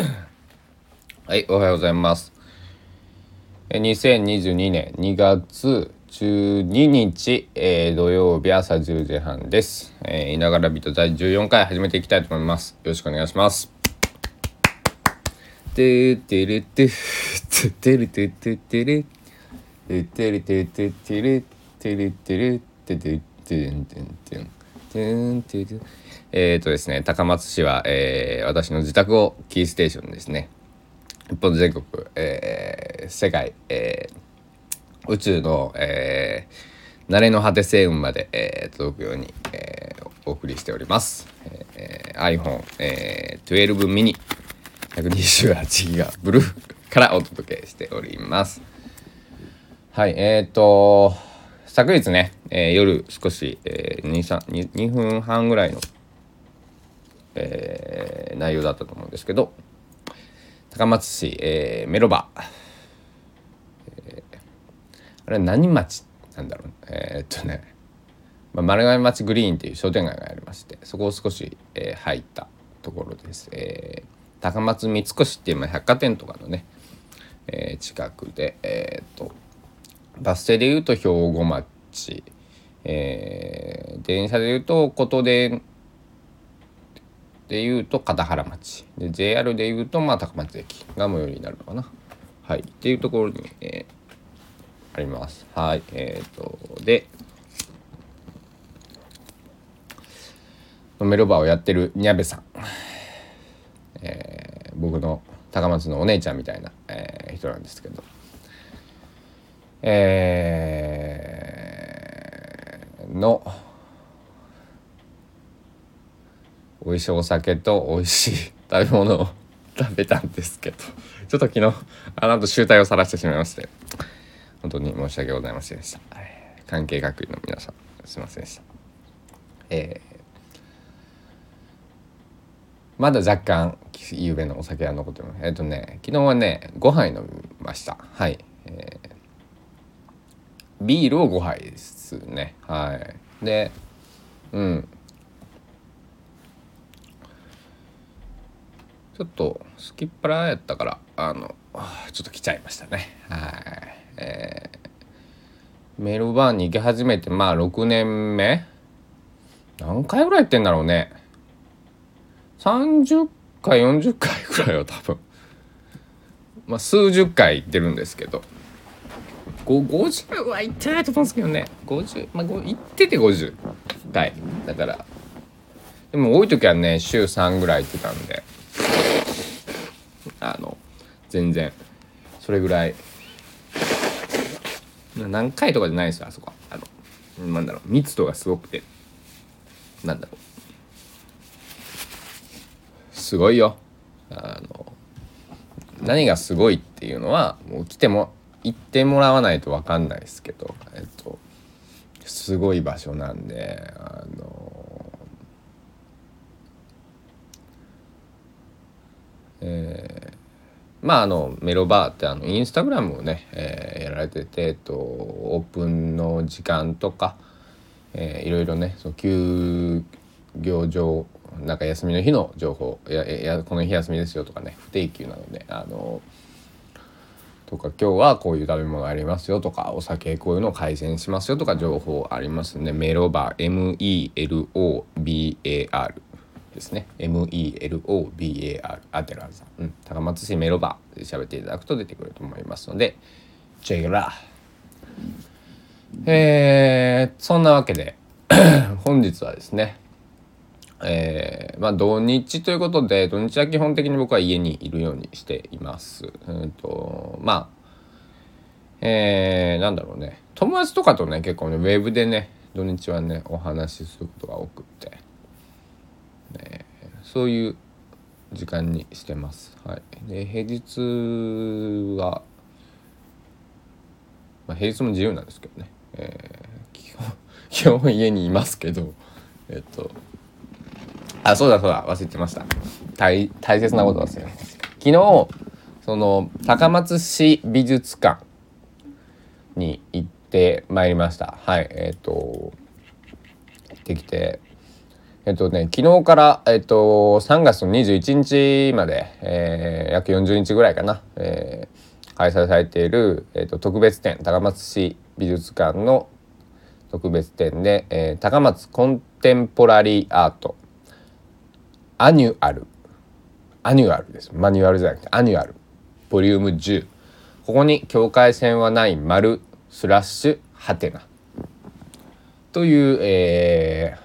はい、おはようございます。2022年2月12日、えー、土曜日朝10時半です。えー、いながらビート第14回始めていきたいと思います。よろしくお願いします。ててるてててるてててるててるてててるてるてるててててんてんてんてえっとですね高松市は、えー、私の自宅をキーステーションですね日本全国、えー、世界、えー、宇宙の、えー、慣れの果て星雲まで、えー、届くように、えー、お送りしております。えー、iPhone、えー、12 mini 128ギガブルーからお届けしております。はい、えっ、ー、と、昨日ね、えー、夜少し、えー、2, 2, 2分半ぐらいの、えー、内容だったと思うんですけど、高松市、えー、メロバ、えー、あれ何町なんだろう？えー、っとね、まあ、丸亀町グリーンっていう商店街がありましてそこを少し、えー、入ったところです、えー、高松三越っていう、百貨店とかのね、えー、近くでえー、っとバス停でいうと兵庫町、えー、電車でいうと琴電。でいうと片原町。で JR でいうとまあ高松駅が最寄りになるのかな。はい。っていうところに、えー、あります。はい。えっ、ー、とでメロバーをやってるニャベさん、えー、僕の高松のお姉ちゃんみたいな、えー、人なんですけど。えー、の美味しいお酒と美味しい食べ物を 食べたんですけどちょっと昨日あの後集大を晒してしまいまして本当に申し訳ございませんでした、関係学院の皆さんすいませんでした。えー、まだ若干夕べのお酒は残ってます。えっ、ー、とね昨日はね5杯飲みました。はい、えー、ビールを5杯ですね。はい。でうん。ちょっとすきっ腹やったからあのちょっと来ちゃいましたね。はい。えー、メルバーンに行き始めてまあ6年目。何回ぐらい行ってんだろうね。30回40回ぐらいは多分。まあ数十回行ってるんですけど。50は行ってないと思うんですけどね。50まあ行ってて50回だからでも多い時はね週3ぐらい行ってたんで。あの全然それぐらい。何回とかじゃないですよあそこあのなんだろう密度がすごくて。なんだろう。すごいよ。あの何がすごいっていうのはもう来ても行ってもらわないと分かんないですけどえっとすごい場所なんであのえー、まああのメロバーってあのインスタグラムをね、えー、やられてて、えっと、オープンの時間とか、えー、いろいろねその休業上なんか休みの日の情報ややこの日休みですよとかね不定休なのであのとか今日はこういう食べ物ありますよとかお酒こういうのを改善しますよとか情報ありますんでメロバー MELOBAR ですね。MELOBAR アテラーさん、うん、高松市メロバーで喋っていただくと出てくると思いますのでチェイラえー、そんなわけで 本日はですねえー、まあ土日ということで土日は基本的に僕は家にいるようにしています。うんとまあえー、なんだろうね友達とかとね結構ねウェブでね土日はねお話しすることが多くてね、そういう時間にしてます。はい、で平日は、まあ、平日も自由なんですけどね、えー、基本 基本家にいますけどえっとあそうだそうだ。忘れてました。大大切なこと忘れました。昨日その高松市美術館に行ってまいりました。はいえっ、と行ってきて。えっとね昨日からえっと3月の21日まで、えー、約40日ぐらいかな、えー、開催されている、えっと、特別展高松市美術館の特別展で、えー、高松コンテンポラリーアート。 Annual。Annual です。マニュアルじゃなくて Annual。ボリューム10ここに境界線はない丸スラッシュハテナ。という、え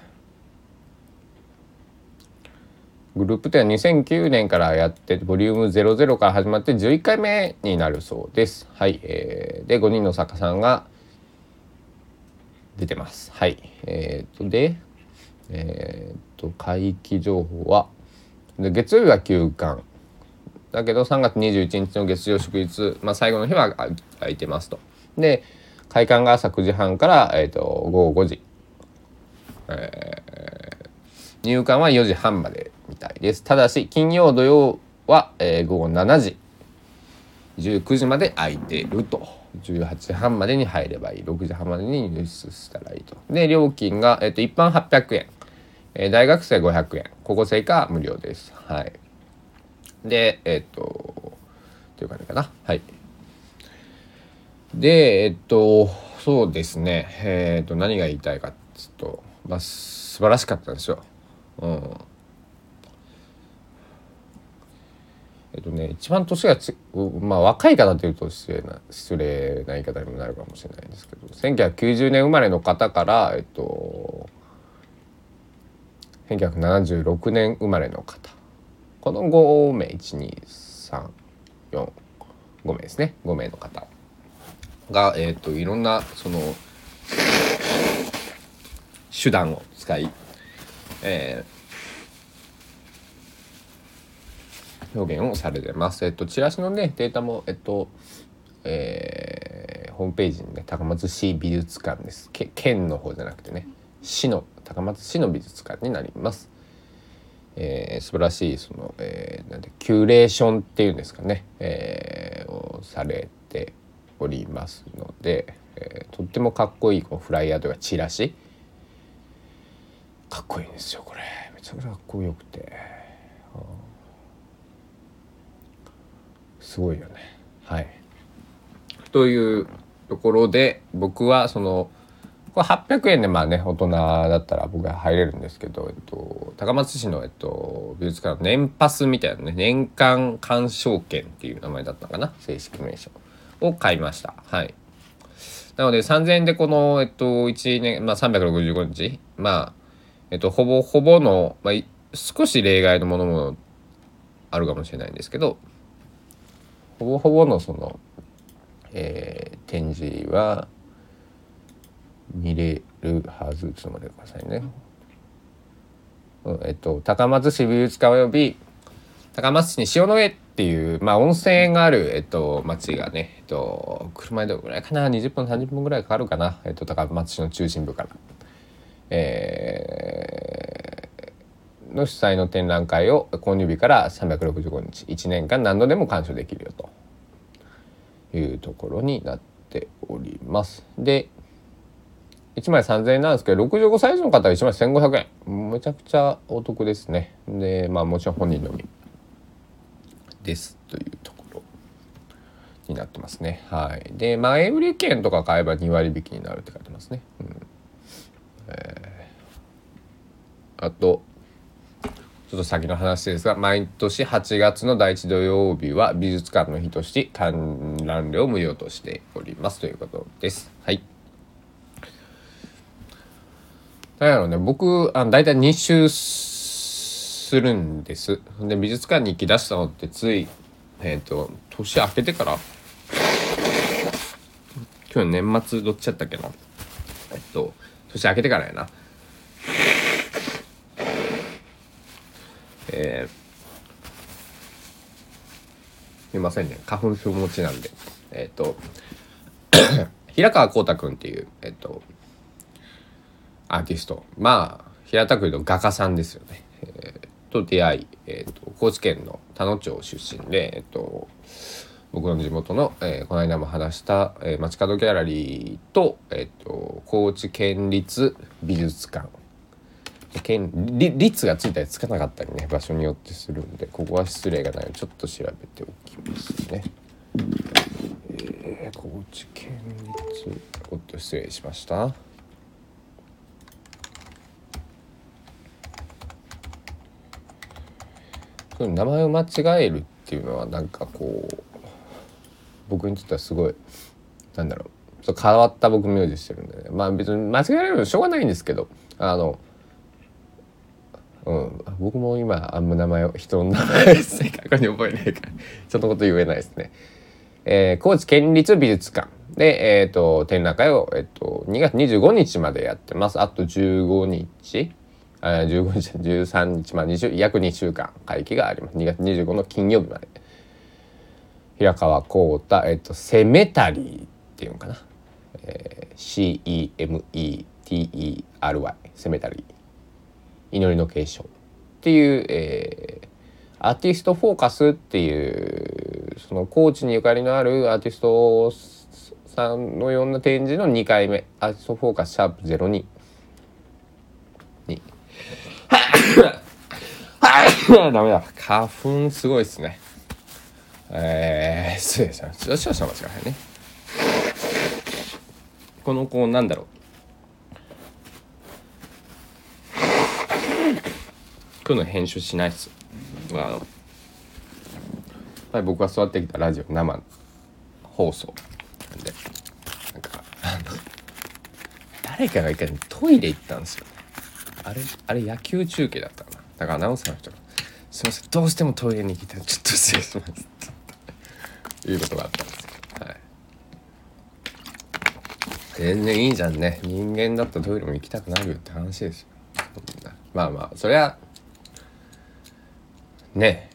ー、グループ展は2009年からやってボリューム00から始まって11回目になるそうです。はい、えー、で5人の作家さんが出てます。はい、えー、とでえっ、と会期情報はで月曜日は休館。だけど3月21日の月曜祝日、まあ、最後の日は空いてますと。で開館が朝9時半から、えーと、午後5時、えー、入館は4時半までみたいです。ただし金曜土曜は、えー、午後7時。19時まで空いてると。18時半までに入ればいい。6時半までに入室したらいいと。で料金が、えーと、一般800円、えー、大学生500円。高校生以下無料です。はい。でえっ、とという感じかな。はい。でえっとそうですね。えっと何が言いたいかっつうとまあ素晴らしかったんですよ。うん、えっとね一番年がちまあ若い方っていうと失礼な失礼な言い方にもなるかもしれないんですけど1990年生まれの方からえっと1976年生まれの方。この5名1234 5名ですね。5名の方が、えーと、いろんなその手段を使い、えー、表現をされてます。えっと、チラシのねデータも、えっとえー、ホームページにね高松市美術館です。県の方じゃなくてね。市の高松市の美術館になります。えー、素晴らしいその、えー、なんでキュレーションっていうんですかね、えー、をされておりますので、えー、とってもかっこいいこうフライヤーというかチラシ。かっこいいんですよこれ。めちゃくちゃかっこよくて、すごいよね。はい。というところで僕はそのこれ800円でまあね大人だったら僕は入れるんですけど、えっと、高松市の、えっと、美術館の年パスみたいなね年間鑑賞券っていう名前だったかな正式名称を買いました。はい。なので3000円でこの、えっと、1年、まあ、365日、まあ、えっと、ほぼほぼの、まあ、少し例外のものもあるかもしれないんですけど、ほぼほぼのその、えー、展示は見れるはず。ちょっと待ってくださいね。えっと、高松市美術館および高松市に塩の上っていう、まあ、温泉がある、えっと、町がね、えっと、車でどれぐらいかな？20分30分ぐらいかかるかな、えっと、高松市の中心部から。えー、の主催の展覧会を購入日から365日1年間何度でも鑑賞できるよというところになっております。で1枚3000円なんですけど65歳以上の方は1枚1500円めちゃくちゃお得ですねでまあもちろん本人のみですというところになってますね。はい、で前売り券とか買えば2割引きになるって書いてますね。うんえー、あとちょっと先の話ですが毎年8月の第1土曜日は美術館の日として観覧料無料としておりますということです。はいだからね僕あ大体2周するんです。で美術館に行きだしたのってついえっ、ー、と年明けてから去年年末どっちやったっけな。えっと年明けてからやな。えー、すいませんね。花粉症持ちなんで。えっ、と 平川光太君っていうえっ、とアーティストまあ平たく言うと画家さんですよね、えーと出会い、えーと、高知県の田野町出身で、えーと、僕の地元の、えー、この間も話した、えー、街角ギャラリーと,、えーと、高知県立美術館県率がついたりつかなかったりね場所によってするんでここは失礼がないちょっと調べておきますね。えー、高知県立おっと失礼しました。名前を間違えるっていうのはなんかこう僕にとってはすごいなんだろう。変わった僕名字してるんでね。まあ別に間違えられるのしょうがないんですけどあのうん、僕も今あんま名前を人の名前正確に覚えないから そんなこと言えないですね。えー、高知県立美術館。で、えーと、展覧会を、えーと、2月25日までやってます。あと15日。15日13日まあ2約2週間会期があります。2月25の金曜日まで。平川幸太、えっと、セメタリーっていうのかな、えー、CEMETERY セメタリー。祈りの継承っていう、えー、アーティストフォーカスっていうその高知にゆかりのあるアーティストさんのような展示の2回目。アーティストフォーカスシャープ02に ダメだ花粉すごいっすねえー、失礼しました。少々お待ちくださいね。この子なんだろう。こういうの編集しないっす。あの、やっぱり僕が育ってきたラジオ生放送なんで、なんか、あの、誰かが一回トイレ行ったんですよ。あれ、あれ野球中継だったかな。だからアナウンサーの人が、すいません、どうしてもトイレに行きたい。ちょっと失礼します。っいうことがあったんですけど、はい、全然いいじゃんね人間だったらトイレも行きたくなるよって話ですよまあまあそれはね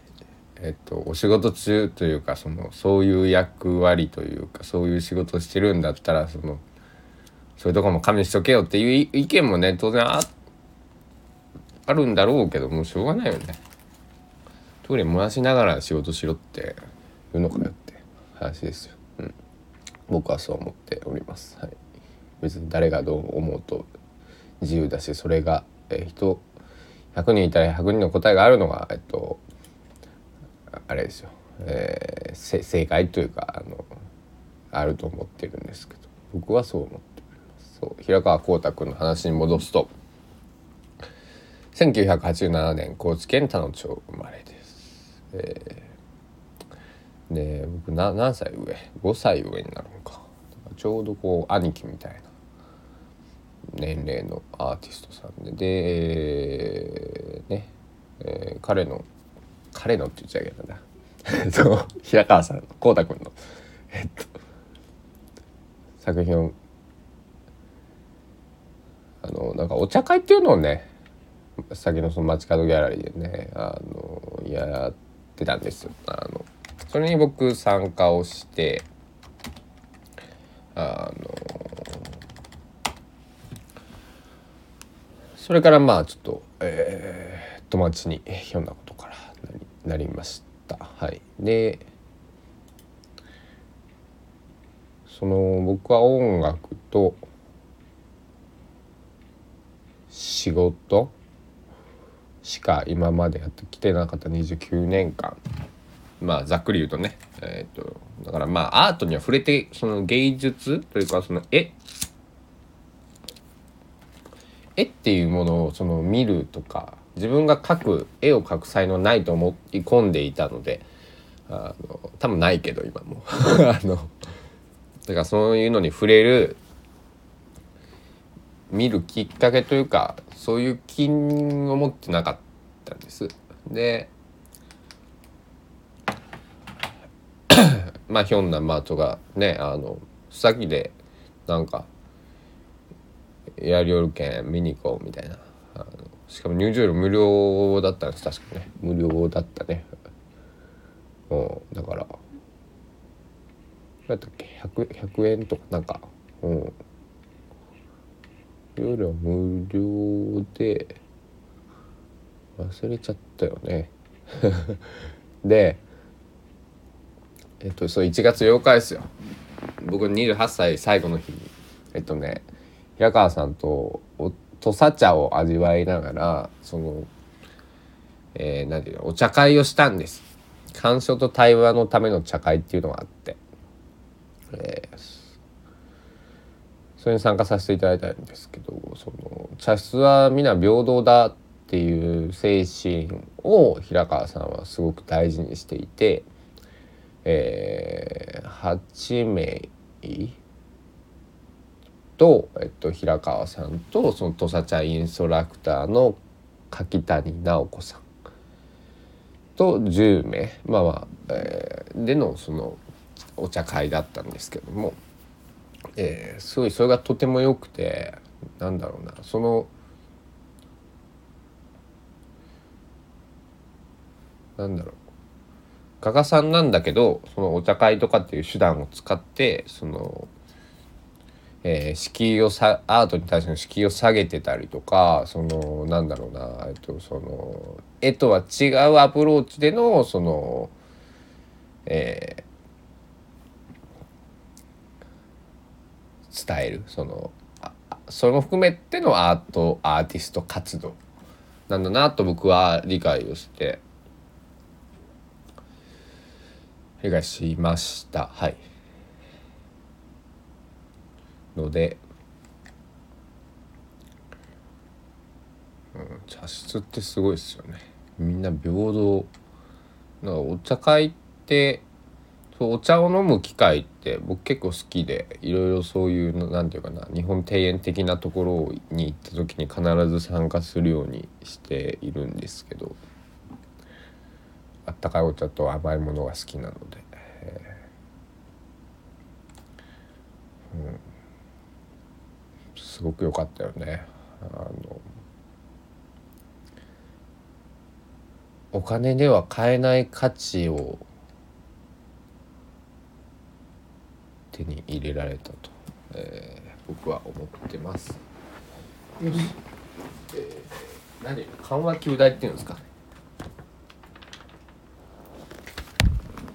えっとお仕事中というかそのそういう役割というかそういう仕事してるんだったらそのそういうとこも加味しとけよっていう意見もね当然あってあるんだろうけどもうしょうがないよね。トイレ燃やしながら仕事しろって言うのかよって話ですよ、うん、僕はそう思っております、はい、別に誰がどう思うと自由だしそれが、えー、人100人いたら100人の答えがあるのがえっとあれですよ、えー、正解というかあのあると思ってるんですけど。僕はそう思っております。そう。平川光太君の話に戻すと1987年高知県田野町生まれです、えーで僕な何歳上？5歳上になるのか。ちょうどこう兄貴みたいな。年齢のアーティストさんで。でね、えー、彼の彼のって言っちゃいけないな。そう。平川さん。浩太君の。えっと。作品を。あのなんかお茶会っていうのをね先のその街角ギャラリーでねあのやってたんですよ。あのそれに僕参加をしてあのそれからまあちょっと、えー、友達にひょんなことからなりました。はい。でその僕は音楽と仕事しか今までやってきてなかった29年間。まあざっくり言うとね、えーと、だからまあアートには触れてその芸術というかその絵。絵っていうものをその見るとか自分が描く絵を描く才能ないと思い込んでいたのであの多分ないけど今も。あのだからそういうのに触れる見るきっかけというかそういう気を持ってなかったんです。で まあひょんなマートがねあの先でなんかやりおるけん見に行こうみたいな。あのしかも入場料無料だったんです確かね。無料だったね。うだから何やったっけ？100, 100円とかなんか。うん。入場料無料で忘れちゃったよね。でえっとそう1月8日ですよ。僕28歳最後の日にえっとね平川さんと土佐茶を味わいながらその、えー、なんていうのお茶会をしたんです。鑑賞と対話のための茶会っていうのがあって、えー、それに参加させていただいたんですけどその茶室は皆平等だっていう精神を平川さんはすごく大事にしていて、えー、8名と、えっと、平川さんとその土佐茶インストラクターの柿谷直子さんと10名まあまあ、えー、でのそのお茶会だったんですけども、えー、すごいそれがとても良くてなんだろうな。そのなんだろう。画家さんなんだけどそのお茶会とかっていう手段を使ってその、えー、敷居をさアートに対しての敷居を下げてたりとかそのなんだろうな、えっと、その絵とは違うアプローチでのその、えー、伝えるそのそれも含めてのアートアーティスト活動なんだなと僕は理解をして理解しました。はい。ので、うん、茶室ってすごいですよね。みんな平等。なんかお茶会ってお茶を飲む機会って僕結構好きでいろいろそういう何て言うかな日本庭園的なところに行った時に必ず参加するようにしているんですけどあったかいお茶と甘いものが好きなので、うん、すごく良かったよね。あのお金では買えない価値を手に入れられたと、えー、僕は思ってます。よし、えー、何？緩和球大っていうんですか？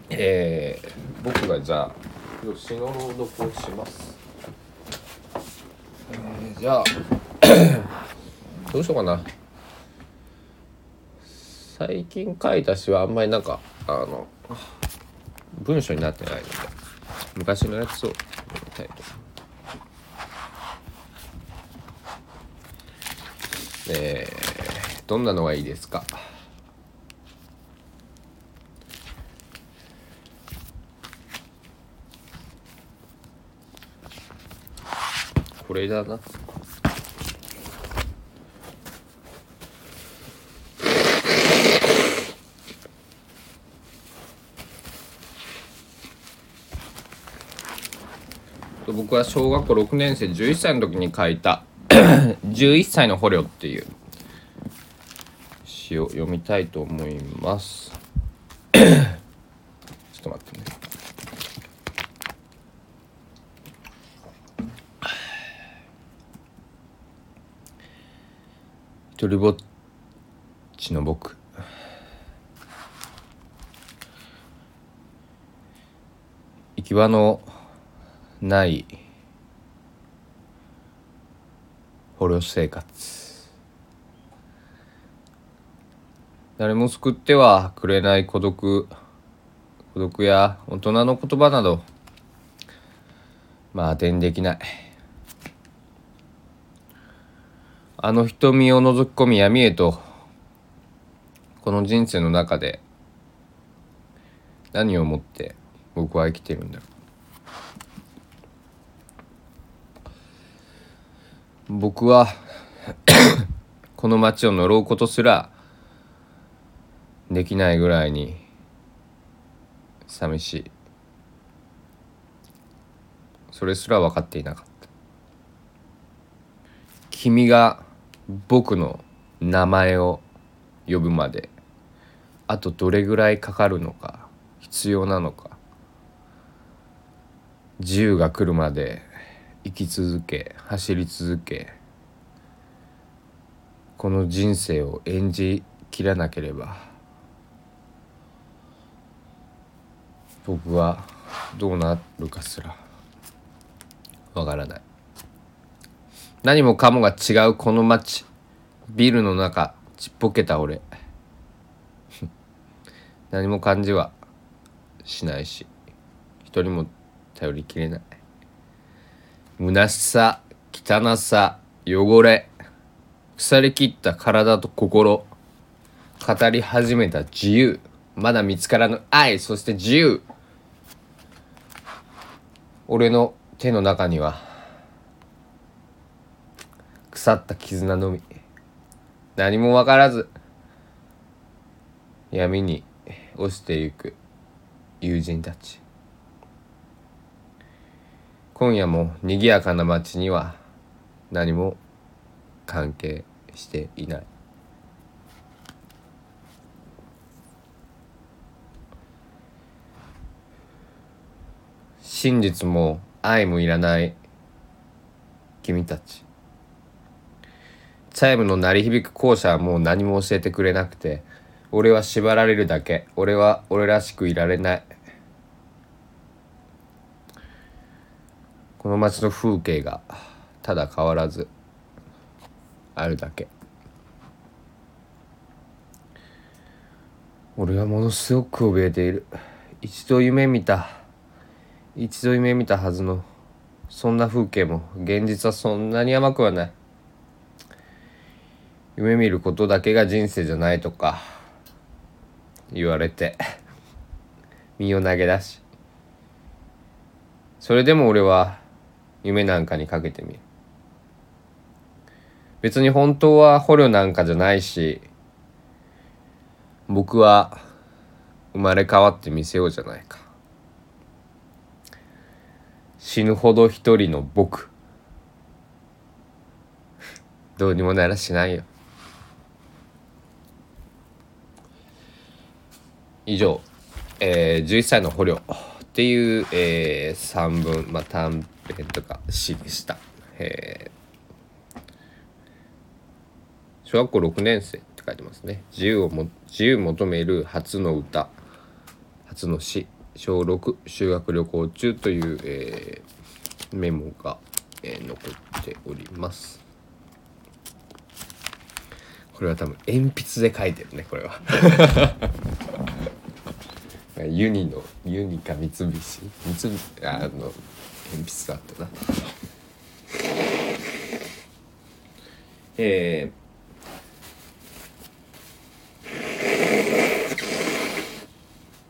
えー、僕がじゃあ詩の朗読をします、えー、じゃあどうしようかな。最近書いた詩はあんまりなんかあの文章になってないので昔のやつを見たいと。えー、どんなのがいいですか？これだな。僕は小学校6年生11歳の時に書いた「11歳の捕虜」っていう詩を読みたいと思います。ちょっと待ってね。一人ぼっちの僕。行き場のない捕虜生活。誰も救ってはくれない孤独。孤独や大人の言葉など。まあ当てにできない。あの瞳を覗き込み闇へとこの人生の中で何をもって僕は生きてるんだろう。僕は この街を呪うことすらできないぐらいに寂しい。それすら分かっていなかった。君が僕の名前を呼ぶまであとどれぐらいかかるのか必要なのか自由が来るまで生き続け走り続けこの人生を演じきらなければ僕はどうなるかすらわからない。何もかもが違うこの街ビルの中ちっぽけた俺。何も感じはしないし人も頼りきれない。虚しさ汚さ汚れ腐りきった体と心語り始めた自由まだ見つからぬ愛そして自由。俺の手の中には腐った絆のみ。何も分からず闇に落ちてゆく友人たち。今夜も賑やかな街には何も関係していない。真実も愛もいらない君たち。チャイムの鳴り響く校舎はもう何も教えてくれなくて俺は縛られるだけ。俺は俺らしくいられない。この街の風景がただ変わらずあるだけ。俺はものすごく怯えている。一度夢見た一度夢見たはずのそんな風景も現実はそんなに甘くはない。夢見ることだけが人生じゃないとか言われて身を投げ出し。それでも俺は夢なんかにかけてみる。別に本当は捕虜なんかじゃないし僕は生まれ変わってみせようじゃないか。死ぬほど一人の僕。どうにもならしないよ。以上、えー、11歳の捕虜っていう、えー、3文、まあ、短編とか詩でした。えー、小学校6年生って書いてますね。自由をも自由求める初の歌、初の詩、小6修学旅行中という、えー、メモが、えー、残っております。これは多分鉛筆で書いてるねこれは ユニのユニか三菱三菱あの鉛筆だったな。えー、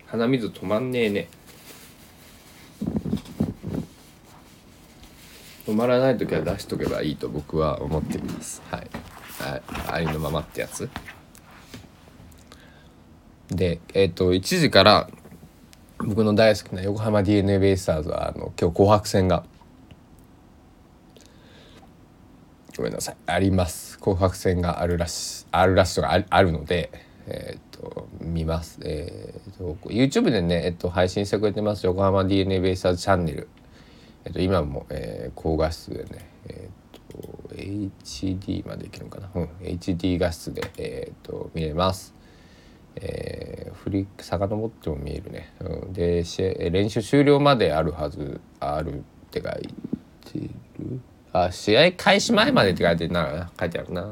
鼻水止まんねえね。止まらない時は出しとけばいいと僕は思っています。はい。あありのままってやつ。で、えっ、ー、と、1時から僕の大好きな横浜 d n a ベイスターズはあの今日紅白戦がごめんなさいあります。紅白戦があるらしあるらしとかあるのでえっ、と見ます。えっ、ー、と YouTube でね、えっ、と、配信してくれてます横浜 d n a ベイスターズチャンネル。えっ、と今も、えー、高画質でねえっ、と HD までいけるのかな？うん HD 画質でえっ、と見れます。えー、振り遡っても見えるね、うん、で練習終了まであるはず。あるって書いてる。あ試合開始前までって書いてるな。書いてあるな。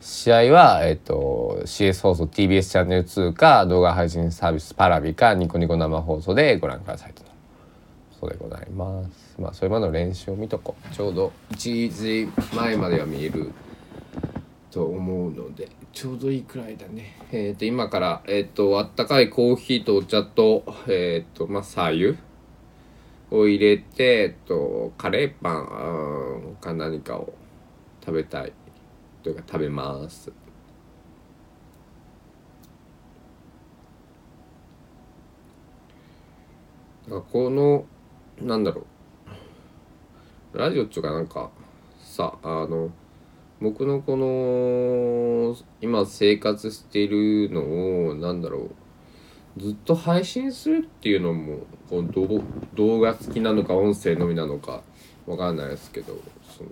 試合は、えっ、ー、と CS 放送 TBS チャンネル2か動画配信サービスパラビかニコニコ生放送でご覧くださいと。そうでございます。まあそれまでの練習を見とこう。ちょうど1時前までは見えると思うので。ちょうどいいくらいだね。えっ、ー、と今からえっ、ー、とあったかいコーヒーとお茶とえっ、ー、とまあ左右を入れてえっとカレーパンか何かを食べたい。というか食べます。このなんだろう。ラジオっちゅうかなんかさあの僕のこの今生活しているのを何だろうずっと配信するっていうのもこの動画好きなのか音声のみなのかわかんないですけどその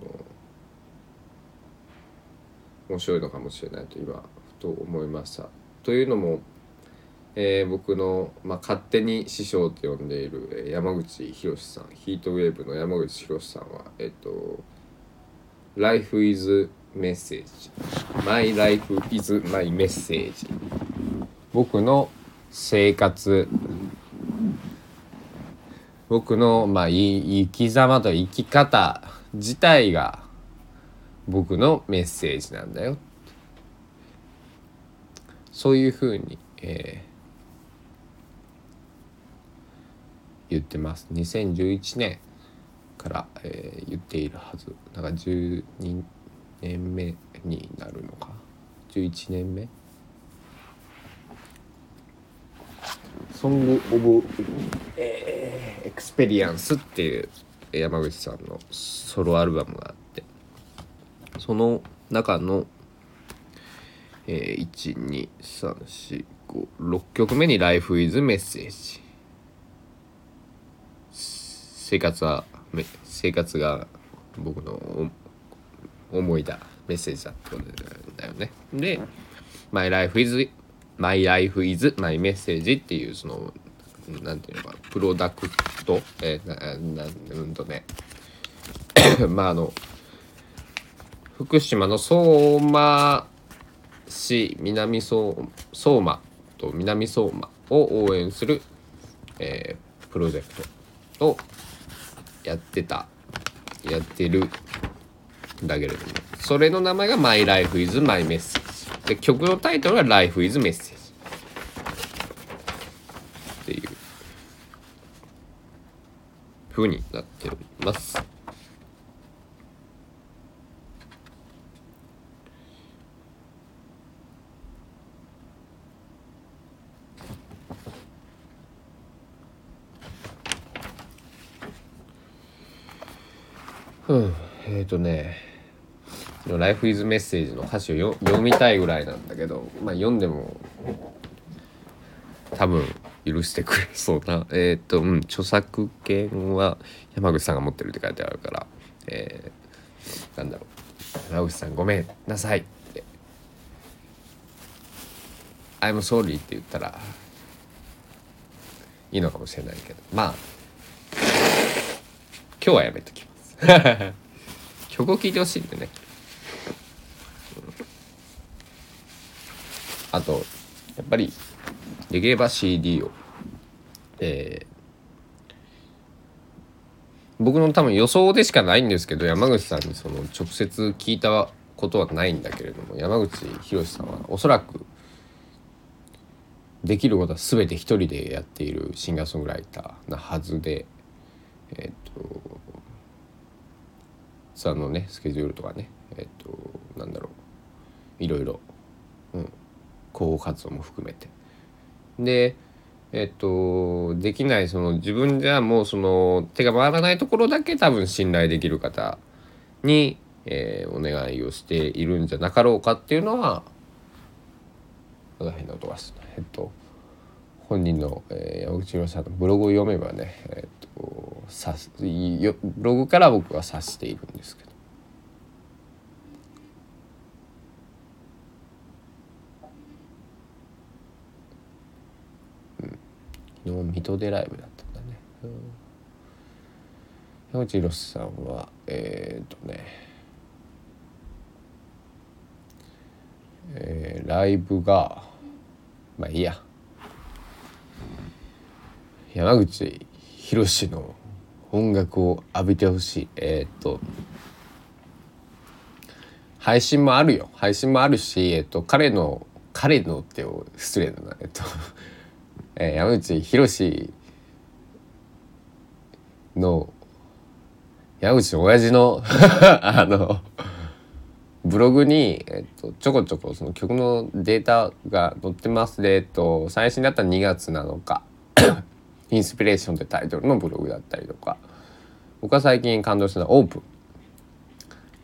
面白いのかもしれないと今ふと思いました。というのも、えー、僕の、まあ、勝手に師匠と呼んでいる山口博さんヒートウェーブの山口博さんはえっ、ー、と Life is message. My life is my message. 僕の生活。僕のまあい生き様と生き方自体が僕のメッセージなんだよ。そういうふうに、えー、言ってます。2011年。から、えー、言っているはず。だから12年目になるのか。11年目。ソング・オブ・えー、エクスペリアンスっていう山口さんのソロアルバムがあってその中の、えー、12345曲目に「Life is Message」生活は生活が僕の思いだメッセージだってことだよね。で「My life is My life is my message」っていうそのなんていうのかプロダクト？えー、ななうんとね。まああの福島の相馬市南相相馬と南相馬を応援する、えー、プロジェクトをやってた。やってる。だけれども。それの名前が「My Life is My Message」で曲のタイトルが「Life is Message」っていうふうになっております。うん、えっ、ー、とね「Life is Message」の歌詞を読みたいぐらいなんだけど、まあ、読んでも多分許してくれそうな。えっ、ー、とうん著作権は山口さんが持ってるって書いてあるからえー、なんだろう。山口さんごめんなさいって「I'm sorry」って言ったらいいのかもしれないけど。まあ今日はやめときます。曲を聴いてほしいんでね、あとやっぱりできれば CD を。えー、僕の多分予想でしかないんですけど山口さんにその直接聞いたことはないんだけれども山口博さんはおそらくできることは全て一人でやっているシンガーソングライターなはずでえっ、ー、とさんのねスケジュールとかねえっとなんだろう。いろいろ、うん、広報活動も含めて。でえっとできないその自分じゃもうその手が回らないところだけ多分信頼できる方に、えー、お願いをしているんじゃなかろうかっていうのは変な音がす。えっと本人の、えー、山口宏さんのブログを読めばね、えっとさブログから僕は察しているんですけど。うん、昨日水戸でライブだったんだね。山口宏さんはえー、っとねえー、ライブがまあいいや山口博の音楽を浴びてほしい。えー、っと配信もあるよ。配信もあるし、えっと、彼の彼のって失礼だな。えっと、えー、山口博の山口親父の あのブログに、えっと、ちょこちょこその曲のデータが載ってます。で、えっと、最新だったら2月7日インスピレーションってタイトルのブログだったりとか。僕は最近感動したのはオープン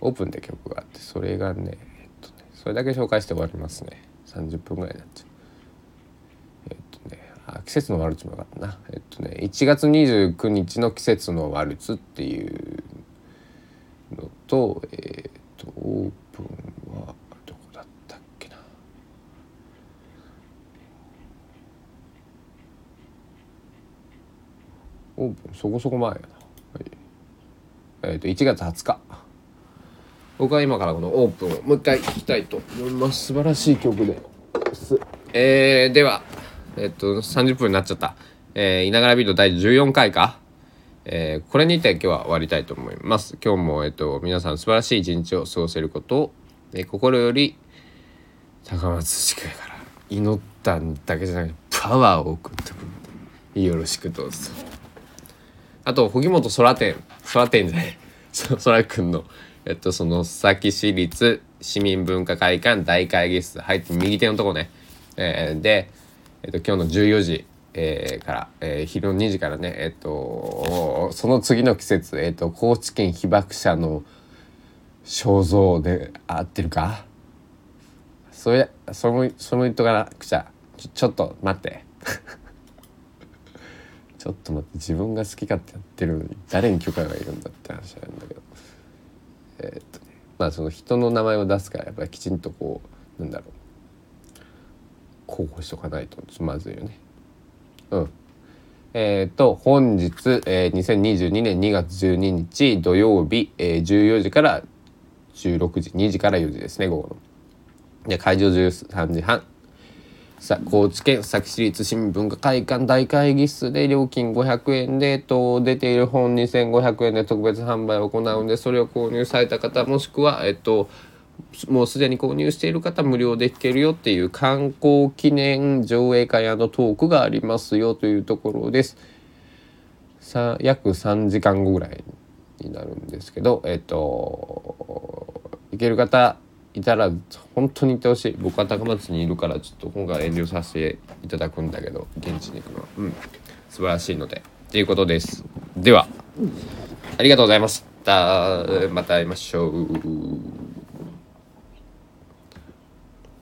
オープンって曲があってそれがね,、えっとねそれだけ紹介して終わりますね。30分ぐらいになっちゃう。えっとねあ季節のワルツもよかったな。えっとね1月29日の季節のワルツっていうのとえっとオープンはオープンそこそこ前やな、はい、えっ、ー、と1月20日。僕は今からこのオープンをもう一回聴きたいと思います。素晴らしい曲です。えー、ではえっと30分になっちゃった。えー、いながらビート第14回か。えー、これにて今日は終わりたいと思います。今日もえっと皆さん素晴らしい一日を過ごせることを、えー、心より高松地区から祈ったんだけじゃなくてパワーを送ってくるよろしくどうぞ。あと荻本空天空天じゃない。空くんのえっとその佐木市立市民文化会館大会議室入って右手のとこね、えー、で、えっと、今日の14時えー、から、えー、昼の2時からねえっとその次の季節、えっと、高知県被爆者の肖像で合ってるか？それそのその言っとかなくちゃちょちょっと待って。ちょっと待って自分が好き勝手やってるのに誰に許可がいるんだって話なんだけど。え、っとねまあその人の名前を出すからやっぱりきちんとこうなんだろう候補しとかないとまずいよね。うん。えっ、と本日、え、2022年2月12日土曜日、え、14時から16時2時から4時ですね午後の。で会場13時半高知県佐木市立新聞課会館大会議室で料金500円で、と、出ている本2500円で特別販売を行うんでそれを購入された方もしくはえっともうすでに購入している方無料で聞けるよっていう観光記念上映会トークがありますよというところです。さ約3時間後ぐらいになるんですけどえっと行ける方いたら本当に行ってほしい。僕は高松にいるからちょっと今回遠慮させていただくんだけど現地に行くのは。うん。素晴らしいので。っていうことです。ではありがとうございました。また会いましょう。